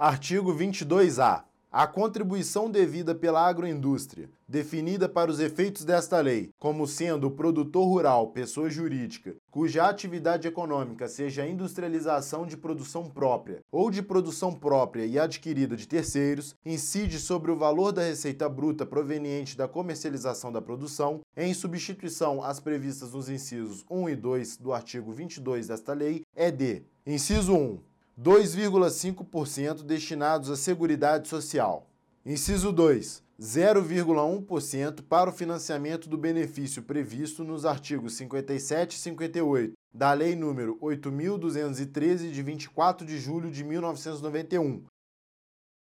Artigo 22-A. A contribuição devida pela agroindústria, definida para os efeitos desta lei, como sendo o produtor rural pessoa jurídica, cuja atividade econômica seja a industrialização de produção própria ou de produção própria e adquirida de terceiros, incide sobre o valor da receita bruta proveniente da comercialização da produção, em substituição às previstas nos incisos 1 e 2 do artigo 22 desta lei, é de: inciso 1 2,5% destinados à Seguridade Social. Inciso 2. 0,1% para o financiamento do benefício previsto nos artigos 57 e 58 da Lei nº 8.213, de 24 de julho de 1991,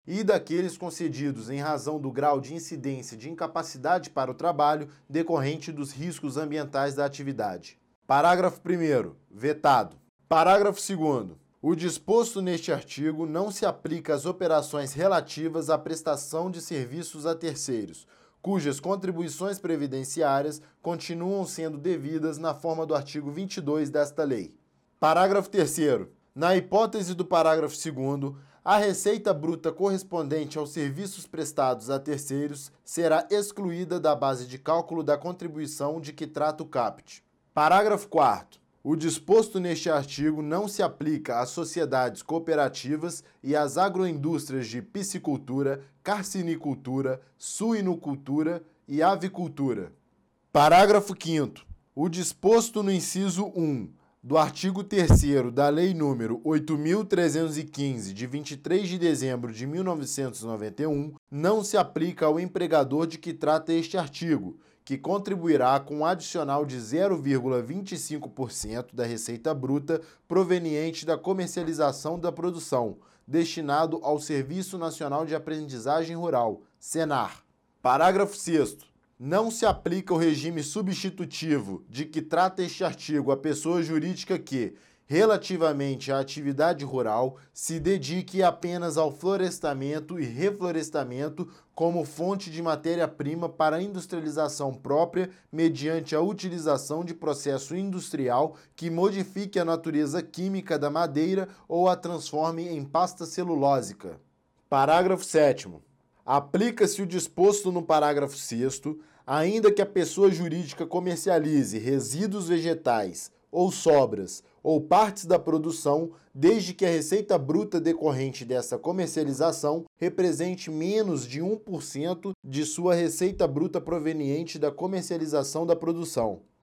e daqueles concedidos em razão do grau de incidência de incapacidade para o trabalho decorrente dos riscos ambientais da atividade. Parágrafo 1. Vetado. Parágrafo 2. O disposto neste artigo não se aplica às operações relativas à prestação de serviços a terceiros, cujas contribuições previdenciárias continuam sendo devidas na forma do artigo 22 desta lei. Parágrafo 3. Na hipótese do parágrafo 2, a receita bruta correspondente aos serviços prestados a terceiros será excluída da base de cálculo da contribuição de que trata o CAPT. Parágrafo 4. O disposto neste artigo não se aplica às sociedades cooperativas e às agroindústrias de piscicultura, carcinicultura, suinocultura e avicultura. Parágrafo 5 O disposto no inciso 1 do artigo 3 da Lei nº 8.315, de 23 de dezembro de 1991, não se aplica ao empregador de que trata este artigo, que contribuirá com um adicional de 0,25% da receita bruta proveniente da comercialização da produção, destinado ao Serviço Nacional de Aprendizagem Rural, SENAR. Parágrafo 6 não se aplica o regime substitutivo de que trata este artigo à pessoa jurídica que, relativamente à atividade rural, se dedique apenas ao florestamento e reflorestamento como fonte de matéria-prima para industrialização própria mediante a utilização de processo industrial que modifique a natureza química da madeira ou a transforme em pasta celulósica. Parágrafo 7 aplica-se o disposto no parágrafo 6 ainda que a pessoa jurídica comercialize resíduos vegetais ou sobras ou partes da produção, desde que a receita bruta decorrente dessa comercialização represente menos de 1% de sua receita bruta proveniente da comercialização da produção.